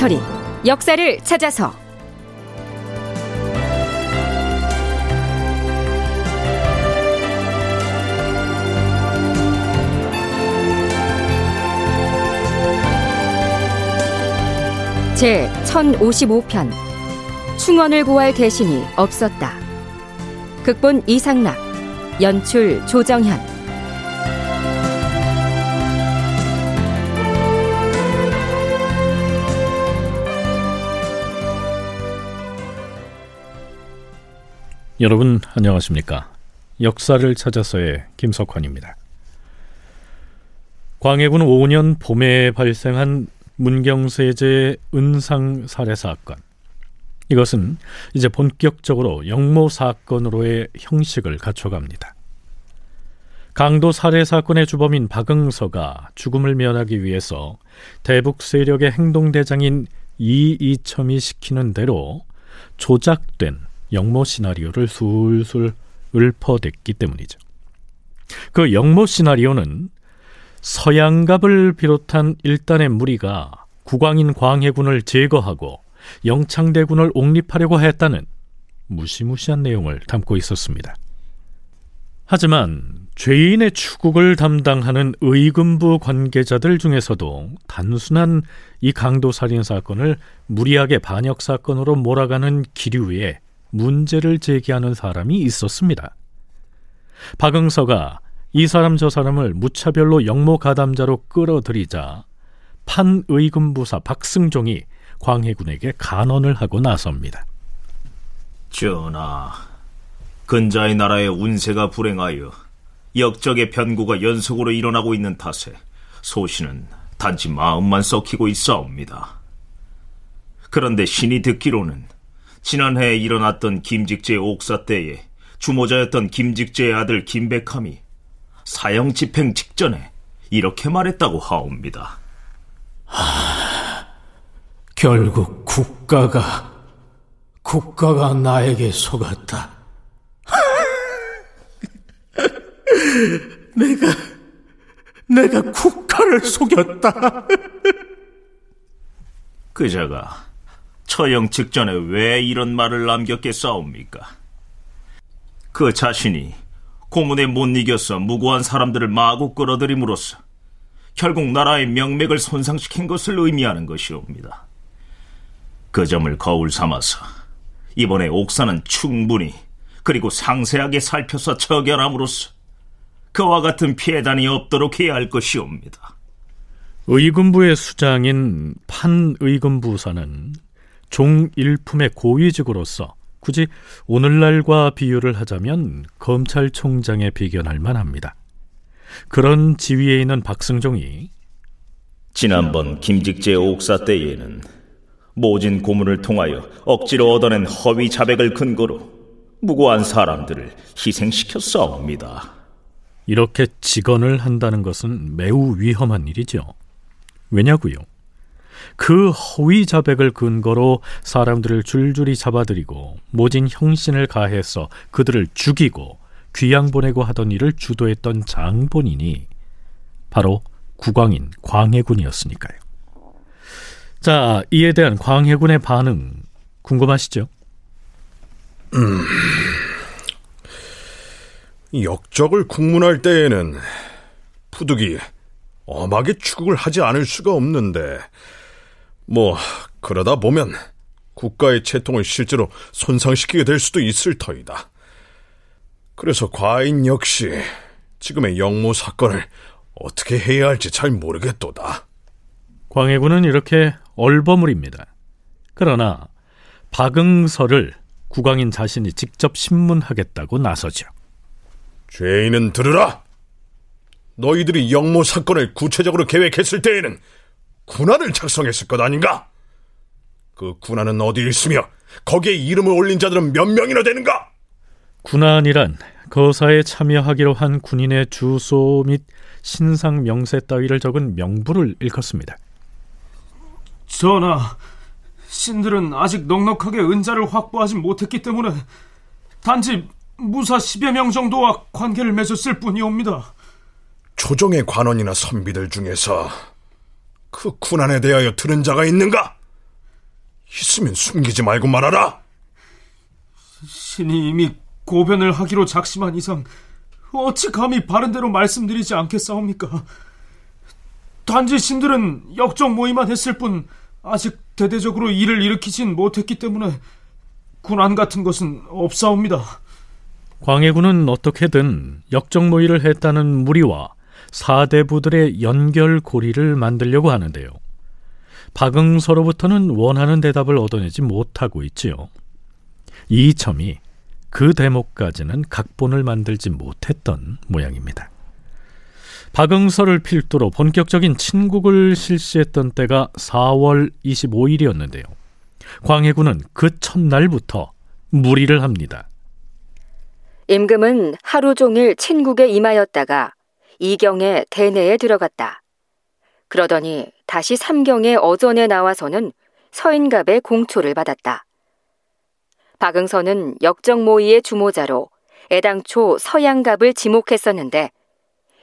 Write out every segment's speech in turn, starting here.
다큐멘터리 역사를 찾아서 제 1055편 충원을 구할 대신이 없었다. 극본 이상락 연출 조정현 여러분 안녕하십니까? 역사를 찾아서의 김석환입니다. 광해군 5년 봄에 발생한 문경세제 은상 살해 사건. 이것은 이제 본격적으로 영모 사건으로의 형식을 갖춰갑니다. 강도 살해 사건의 주범인 박응서가 죽음을 면하기 위해서 대북 세력의 행동대장인 이이첨이 시키는 대로 조작된 영모 시나리오를 술술 읊어댔기 때문이죠. 그 영모 시나리오는 서양갑을 비롯한 일단의 무리가 국왕인 광해군을 제거하고 영창대군을 옹립하려고 했다는 무시무시한 내용을 담고 있었습니다. 하지만 죄인의 추국을 담당하는 의금부 관계자들 중에서도 단순한 이 강도 살인 사건을 무리하게 반역 사건으로 몰아가는 기류에 문제를 제기하는 사람이 있었습니다. 박응서가 이 사람 저 사람을 무차별로 영모 가담자로 끌어들이자 판의금부사 박승종이 광해군에게 간언을 하고 나섭니다. 전하, 근자의 나라의 운세가 불행하여 역적의 변고가 연속으로 일어나고 있는 탓에 소신은 단지 마음만 썩히고 있사옵니다. 그런데 신이 듣기로는 지난해에 일어났던 김직재의 옥사 때에 주모자였던 김직재의 아들 김백함이 사형 집행 직전에 이렇게 말했다고 하옵니다. 하, 결국 국가가 국가가 나에게 속았다. 내가 내가 국가를 속였다. 그자가 처형 직전에 왜 이런 말을 남겼겠사옵니까? 그 자신이 고문에 못 이겨서 무고한 사람들을 마구 끌어들임으로써 결국 나라의 명맥을 손상시킨 것을 의미하는 것이옵니다. 그 점을 거울 삼아서 이번에 옥사는 충분히 그리고 상세하게 살펴서 처결함으로써 그와 같은 피해단이 없도록 해야 할 것이옵니다. 의금부의 수장인 판의금부사는 종일품의 고위직으로서 굳이 오늘날과 비유를 하자면 검찰총장에 비견할 만합니다. 그런 지위에 있는 박승종이 지난번 김직재 옥사 때에는 모진 고문을 통하여 억지로 얻어낸 허위 자백을 근거로 무고한 사람들을 희생시켰사옵니다. 이렇게 직언을 한다는 것은 매우 위험한 일이죠. 왜냐고요? 그 허위 자백을 근거로 사람들을 줄줄이 잡아들이고 모진 형신을 가해서 그들을 죽이고 귀양 보내고 하던 일을 주도했던 장본인이 바로 국왕인 광해군이었으니까요. 자, 이에 대한 광해군의 반응 궁금하시죠? 음, 역적을 국문할 때에는 푸득이 엄하게 추국을 하지 않을 수가 없는데 뭐 그러다 보면 국가의 채통을 실제로 손상시키게 될 수도 있을 터이다. 그래서 과인 역시 지금의 영모 사건을 어떻게 해야 할지 잘 모르겠도다. 광해군은 이렇게 얼버무립니다. 그러나 박응서를 국왕인 자신이 직접 신문하겠다고 나서죠. 죄인은 들으라. 너희들이 영모 사건을 구체적으로 계획했을 때에는 군안을 작성했을 것 아닌가? 그 군안은 어디 있으며 거기에 이름을 올린 자들은 몇 명이나 되는가? 군안이란 거사에 참여하기로 한 군인의 주소 및 신상 명세 따위를 적은 명부를 일컫습니다. 전하, 신들은 아직 넉넉하게 은자를 확보하지 못했기 때문에 단지 무사 10여 명 정도와 관계를 맺었을 뿐이옵니다. 조정의 관원이나 선비들 중에서 그 군안에 대하여 들은 자가 있는가? 있으면 숨기지 말고 말하라. 신이 이미 고변을 하기로 작심한 이상 어찌 감히 바른대로 말씀드리지 않겠사옵니까? 단지 신들은 역적 모의만 했을 뿐 아직 대대적으로 일을 일으키진 못했기 때문에 군안 같은 것은 없사옵니다. 광해군은 어떻게든 역적 모의를 했다는 무리와 사대부들의 연결고리를 만들려고 하는데요. 박응서로부터는 원하는 대답을 얻어내지 못하고 있지요. 이 점이 그 대목까지는 각본을 만들지 못했던 모양입니다. 박응서를 필두로 본격적인 친국을 실시했던 때가 4월 25일이었는데요. 광해군은 그 첫날부터 무리를 합니다. 임금은 하루 종일 친국에 임하였다가 이경에 대내에 들어갔다. 그러더니 다시 삼경에 어전에 나와서는 서인갑의 공초를 받았다. 박응서는 역정모의의 주모자로 애당초 서양갑을 지목했었는데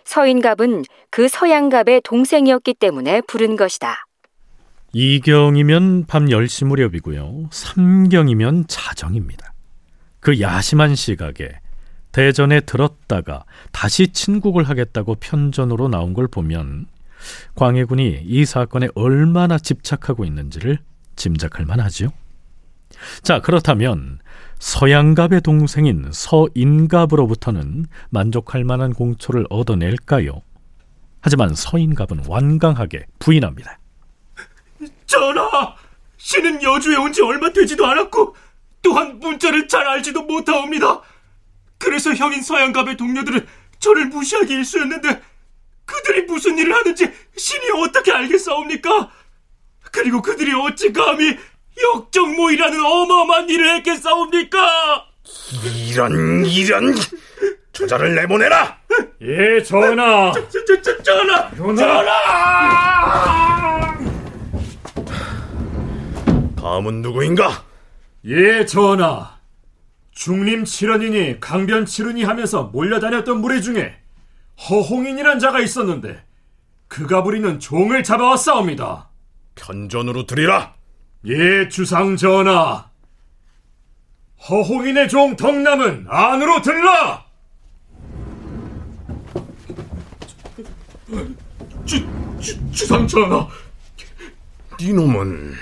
서인갑은 그 서양갑의 동생이었기 때문에 부른 것이다. 이경이면 밤 10시 무렵이고요. 삼경이면 자정입니다. 그 야심한 시각에 대전에 들었다가 다시 친국을 하겠다고 편전으로 나온 걸 보면 광해군이 이 사건에 얼마나 집착하고 있는지를 짐작할 만하지요. 자, 그렇다면 서양갑의 동생인 서인갑으로부터는 만족할 만한 공초를 얻어낼까요? 하지만 서인갑은 완강하게 부인합니다. 전하, 신은 여주에 온 지 얼마 되지도 않았고 또한 문자를 잘 알지도 못하옵니다. 그래서 형인 서양갑의 동료들은 저를 무시하기 일쑤였는데 그들이 무슨 일을 하는지 신이 어떻게 알겠사옵니까? 그리고 그들이 어찌 감히 역정모이라는 어마어마한 일을 했겠사옵니까? 이런 이런 저자를 내보내라. 예 전하. 저, 저, 저, 전하. 전하. 다음은 누구인가? 예 전하. 중림 칠원이니 강변 칠은이 하면서 몰려다녔던 무리 중에 허홍인이란 자가 있었는데 그가 부리는 종을 잡아왔사옵니다. 편전으로 드리라. 예, 주상 전하. 허홍인의 종 덕남은 안으로 들라. 주, 주, 주상 전하. 이놈은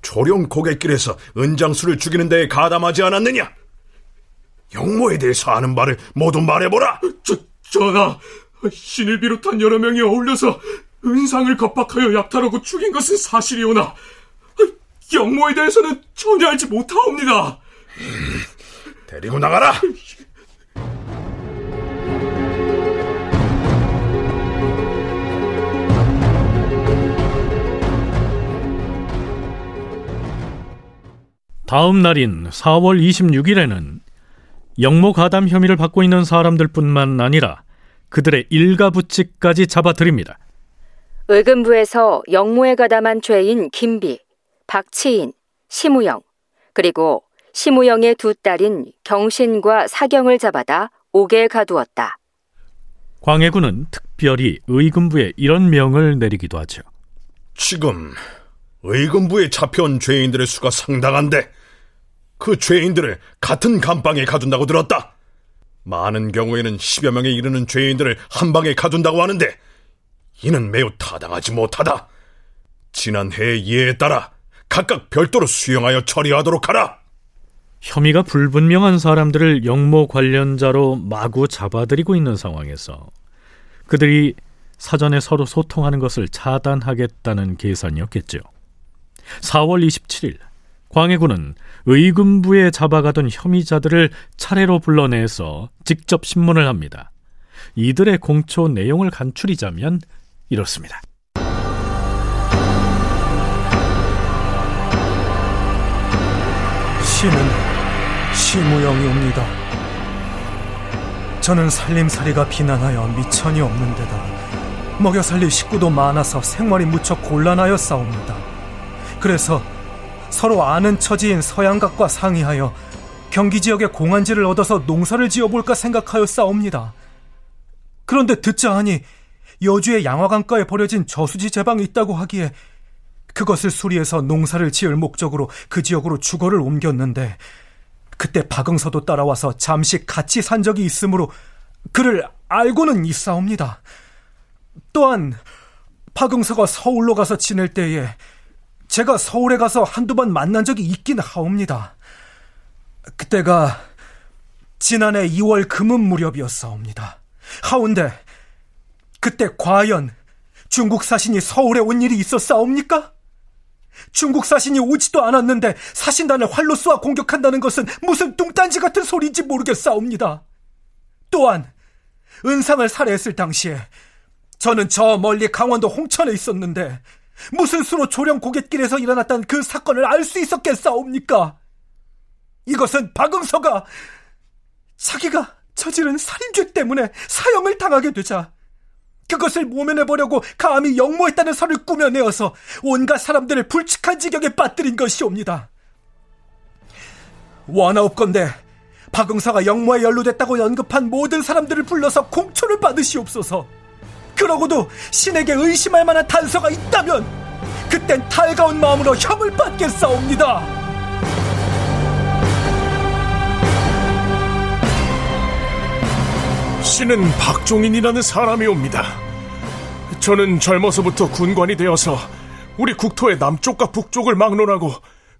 조령 고갯길에서 은장수를 죽이는 데에 가담하지 않았느냐? 영모에 대해서 아는 바를 모두 말해보라. 저, 전하, 신을 비롯한 여러 명이 어울려서 은상을 겁박하여 약탈하고 죽인 것은 사실이오나 영모에 대해서는 전혀 알지 못하옵니다. 음, 데리고 나가라. 다음 날인 4월 26일에는 영모 가담 혐의를 받고 있는 사람들뿐만 아니라 그들의 일가부치까지 잡아들입니다. 의금부에서 영모에 가담한 죄인 김비, 박치인, 심우영, 그리고 심우영의 두 딸인 경신과 사경을 잡아다 옥에 가두었다. 광해군은 특별히 의금부에 이런 명을 내리기도 하죠. 지금 의금부에 잡혀온 죄인들의 수가 상당한데 그 죄인들을 같은 감방에 가둔다고 들었다. 많은 경우에는 10여 명에 이르는 죄인들을 한 방에 가둔다고 하는데 이는 매우 타당하지 못하다. 지난 해의 예에 따라 각각 별도로 수용하여 처리하도록 하라. 혐의가 불분명한 사람들을 영모 관련자로 마구 잡아들이고 있는 상황에서 그들이 사전에 서로 소통하는 것을 차단하겠다는 계산이었겠죠. 4월 27일 광해군은 의금부에 잡아가던 혐의자들을 차례로 불러내서 직접 신문을 합니다. 이들의 공초 내용을 간추리자면 이렇습니다. 신은 시무영이옵니다. 저는 살림살이가 비난하여 미천이 없는 데다 먹여 살릴 식구도 많아서 생활이 무척 곤란하여 싸웁니다. 그래서 서로 아는 처지인 서양각과 상의하여 경기 지역에 공안지를 얻어서 농사를 지어볼까 생각하여 싸웁니다. 그런데 듣자 하니 여주의 양화강가에 버려진 저수지 제방이 있다고 하기에 그것을 수리해서 농사를 지을 목적으로 그 지역으로 주거를 옮겼는데 그때 박응서도 따라와서 잠시 같이 산 적이 있으므로 그를 알고는 있사옵니다. 또한 박응서가 서울로 가서 지낼 때에 제가 서울에 가서 한두 번 만난 적이 있긴 하옵니다. 그때가 지난해 2월 금음 무렵이었사옵니다. 하운데 그때 과연 중국 사신이 서울에 온 일이 있었사옵니까? 중국 사신이 오지도 않았는데 사신단을 활로 쏘아 공격한다는 것은 무슨 뚱딴지 같은 소리인지 모르겠사옵니다. 또한 은상을 살해했을 당시에 저는 저 멀리 강원도 홍천에 있었는데 무슨 수로 조령 고갯길에서 일어났던 그 사건을 알 수 있었겠사옵니까? 이것은 박응서가 자기가 저지른 살인죄 때문에 사형을 당하게 되자 그것을 모면해 보려고 감히 영모했다는 설을 꾸며내어서 온갖 사람들을 불측한 지경에 빠뜨린 것이옵니다. 원하옵건대 박응사가 영모에 연루됐다고 언급한 모든 사람들을 불러서 공초를 받으시옵소서. 그러고도 신에게 의심할 만한 단서가 있다면 그땐 달가운 마음으로 형을 받겠사옵니다. 신은 박종인이라는 사람이 옵니다. 저는 젊어서부터 군관이 되어서 우리 국토의 남쪽과 북쪽을 막론하고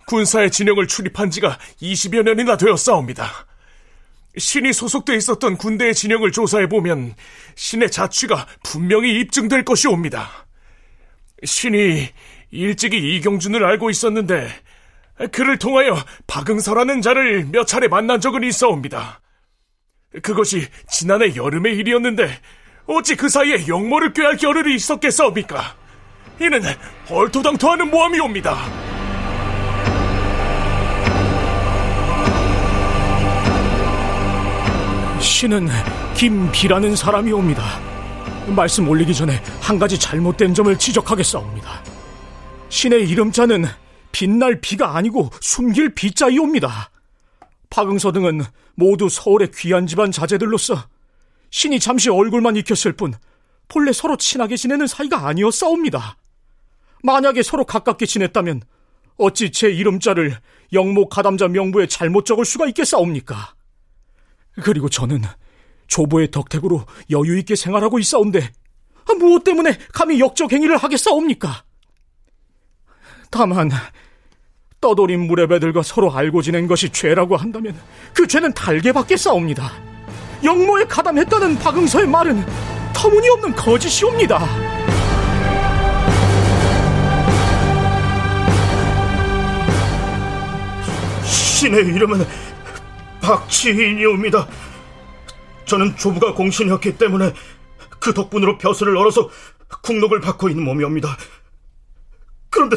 군사의 진영을 출입한 지가 20여 년이나 되었사옵니다. 신이 소속돼 있었던 군대의 진영을 조사해 보면 신의 자취가 분명히 입증될 것이옵니다. 신이 일찍이 이경준을 알고 있었는데 그를 통하여 박응서라는 자를 몇 차례 만난 적은 있어옵니다. 그것이 지난해 여름의 일이었는데 어찌 그 사이에 영모를 꾀할 겨를이 있었겠사옵니까? 이는 얼토당토하는 모함이옵니다. 신은 김비라는 사람이 옵니다. 말씀 올리기 전에 한 가지 잘못된 점을 지적하겠사옵니다. 신의 이름자는 빛날 비가 아니고 숨길 비자이옵니다. 박응서 등은 모두 서울의 귀한 집안 자제들로서 신이 잠시 얼굴만 익혔을 뿐 본래 서로 친하게 지내는 사이가 아니었사옵니다. 만약에 서로 가깝게 지냈다면 어찌 제 이름자를 영모 가담자 명부에 잘못 적을 수가 있겠사옵니까? 그리고 저는 조보의 덕택으로 여유 있게 생활하고 있사온데 무엇 때문에 감히 역적 행위를 하겠사옵니까? 다만 떠돌인 무례배들과 서로 알고 지낸 것이 죄라고 한다면 그 죄는 달게 받겠사옵니다. 영모에 가담했다는 박응서의 말은 터무니없는 거짓이옵니다. 신의 이름은 박치인이옵니다. 저는 조부가 공신이었기 때문에 그 덕분으로 벼슬을 얻어서 국록을 받고 있는 몸이옵니다. 그런데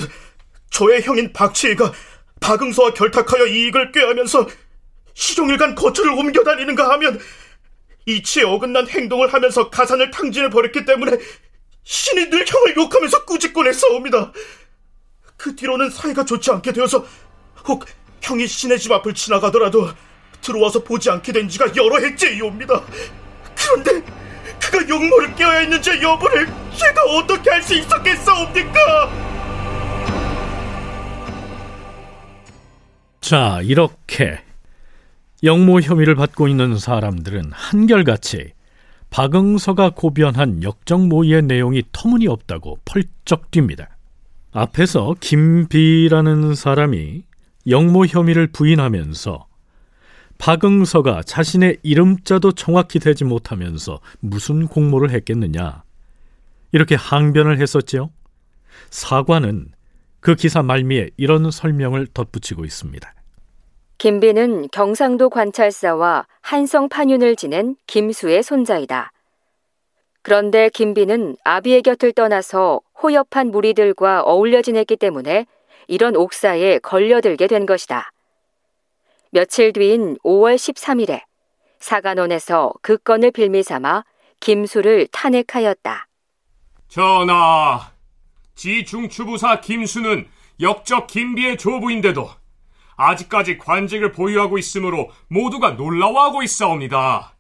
저의 형인 박치희가 박응서와 결탁하여 이익을 꾀하면서 시종일간 거처를 옮겨 다니는가 하면 이치에 어긋난 행동을 하면서 가산을 탕진을 벌였기 때문에 신이 늘 형을 욕하면서 꾸짖곤 했사옵니다. 그 뒤로는 사이가 좋지 않게 되어서 혹 형이 신의 집 앞을 지나가더라도 들어와서 보지 않게 된 지가 여러 해째이옵니다. 그런데 그가 용모를 깨어야 제 여부를 제가 어떻게 할수 있었겠사옵니까? 자, 이렇게 영모 혐의를 받고 있는 사람들은 한결같이 박응서가 고변한 역적 모의의 내용이 터무니없다고 펄쩍 뜁니다. 앞에서 김비라는 사람이 영모 혐의를 부인하면서 박응서가 자신의 이름자도 정확히 되지 못하면서 무슨 공모를 했겠느냐 이렇게 항변을 했었지요. 사관은 그 기사 말미에 이런 설명을 덧붙이고 있습니다. 김비는 경상도 관찰사와 한성 판윤을 지낸 김수의 손자이다. 그런데 김비는 아비의 곁을 떠나서 호협한 무리들과 어울려 지냈기 때문에 이런 옥사에 걸려들게 된 것이다. 며칠 뒤인 5월 13일에 사관원에서 그 건을 빌미 삼아 김수를 탄핵하였다. 전하, 지중추부사 김수는 역적 김비의 조부인데도 아직까지 관직을 보유하고 있으므로 모두가 놀라워하고 있사옵니다.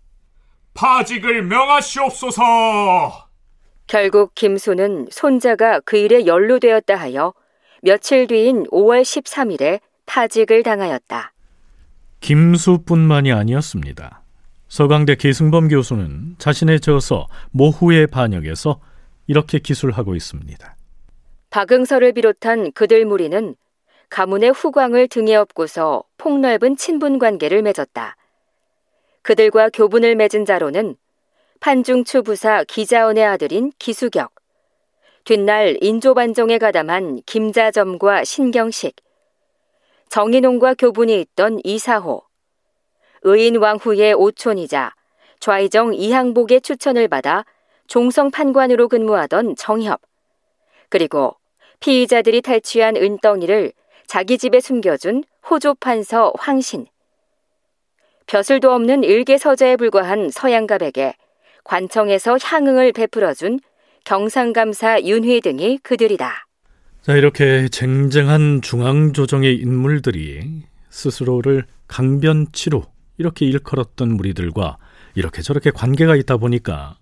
파직을 명하시옵소서. 결국 김수는 손자가 그 일에 연루되었다 하여 며칠 뒤인 5월 13일에 파직을 당하였다. 김수뿐만이 아니었습니다. 서강대 계승범 교수는 자신의 저서 모후의 반역에서 이렇게 기술하고 있습니다. 박응서를 비롯한 그들 무리는 가문의 후광을 등에 업고서 폭넓은 친분 관계를 맺었다. 그들과 교분을 맺은 자로는 판중추 부사 기자원의 아들인 기수격, 뒷날 인조반정에 가담한 김자점과 신경식, 정인홍과 교분이 있던 이사호, 의인 왕후의 오촌이자 좌이정 이항복의 추천을 받아 종성 판관으로 근무하던 정협, 그리고 피의자들이 탈취한 은덩이를 자기 집에 숨겨준 호조판서 황신, 벼슬도 없는 일개 서재에 불과한 서양갑에게 관청에서 향응을 베풀어준 경상감사 윤휘 등이 그들이다. 자, 이렇게 쟁쟁한 중앙조정의 인물들이 스스로를 강변치로 이렇게 일컬었던 무리들과 이렇게 저렇게 관계가 있다 보니까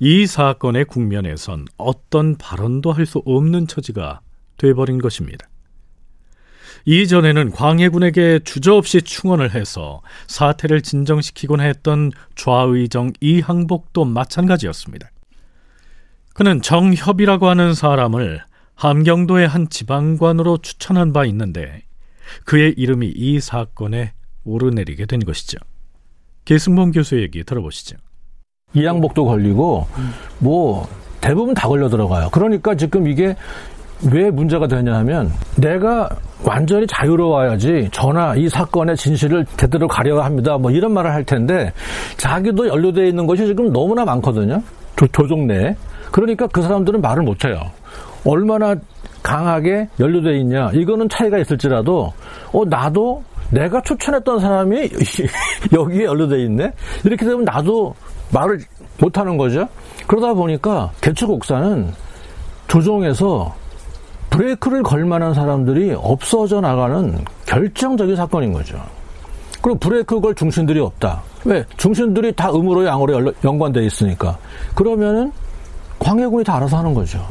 이 사건의 국면에선 어떤 발언도 할 수 없는 처지가 돼버린 것입니다. 이전에는 광해군에게 주저없이 충원을 해서 사태를 진정시키곤 했던 좌의정 이항복도 마찬가지였습니다. 그는 정협이라고 하는 사람을 함경도의 한 지방관으로 추천한 바 있는데 그의 이름이 이 사건에 오르내리게 된 것이죠. 계승범 교수 얘기 들어보시죠. 이양복도 걸리고 뭐 대부분 다 걸려 들어가요. 그러니까 지금 이게 왜 문제가 되냐 하면 내가 완전히 자유로워야지 전화 이 사건의 진실을 제대로 가려야 합니다. 뭐 이런 말을 할 텐데 자기도 연루되어 있는 것이 지금 너무나 많거든요. 조, 조정 내에. 그러니까 그 사람들은 말을 못 해요. 얼마나 강하게 연루되어 있냐. 이거는 차이가 있을지라도 어 나도 내가 추천했던 사람이 여기에 연루되어 있네. 이렇게 되면 나도 말을 못 하는 거죠. 그러다 보니까 개척국사는 조정에서 브레이크를 걸 만한 사람들이 없어져 나가는 결정적인 사건인 거죠. 그리고 브레이크 걸 중심들이 없다. 왜? 중심들이 다 음으로 양으로 연관되어 있으니까. 그러면은 광해군이 다 알아서 하는 거죠.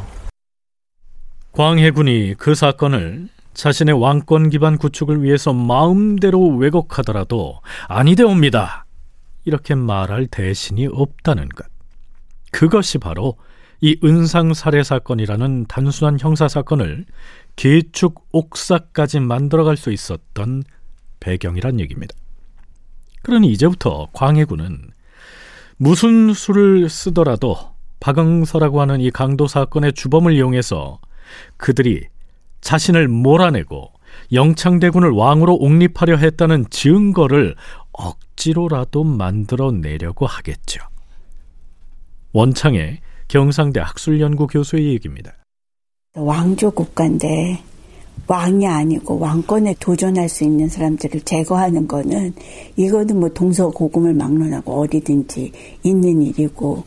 광해군이 그 사건을 자신의 왕권 기반 구축을 위해서 마음대로 왜곡하더라도 아니되옵니다. 이렇게 말할 대신이 없다는 것. 그것이 바로 이 은상 살해 사건이라는 단순한 형사 사건을 계축 옥사까지 만들어갈 수 있었던 배경이란 얘기입니다. 그러니 이제부터 광해군은 무슨 수를 쓰더라도 박응서라고 하는 이 강도 사건의 주범을 이용해서 그들이 자신을 몰아내고 영창대군을 왕으로 옹립하려 했다는 증거를 억지로라도 만들어 내려고 하겠죠. 원창의 경상대 학술연구 교수의 얘기입니다. 왕조 국가인데 왕이 아니고 왕권에 도전할 수 있는 사람들을 제거하는 거는 이거는 뭐 동서고금을 막론하고 어디든지 있는 일이고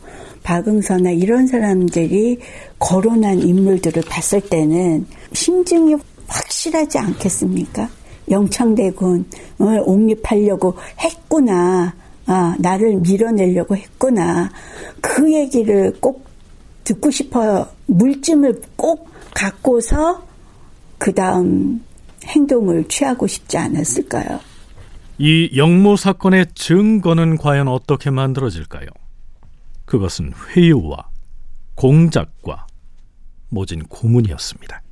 박응서나 이런 사람들이 거론한 인물들을 봤을 때는 심증이 확실하지 않겠습니까? 영창대군을 옹립하려고 했구나. 아, 나를 밀어내려고 했구나. 그 얘기를 꼭 듣고 싶어요. 물증을 꼭 갖고서 그 다음 행동을 취하고 싶지 않았을까요? 이 영모 사건의 증거는 과연 어떻게 만들어질까요? 그것은 회유와 공작과 모진 고문이었습니다.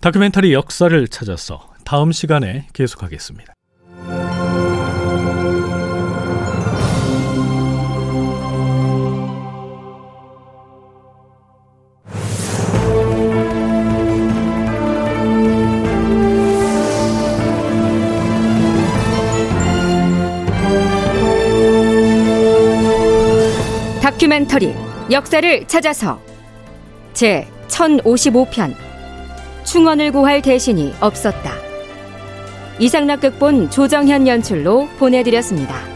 다큐멘터리 역사를 찾아서 다음 시간에 계속하겠습니다. 다큐멘터리 역사를 찾아서 제 1055편 충원을 구할 대신이 없었다. 이상락 극본 조정현 연출로 보내드렸습니다.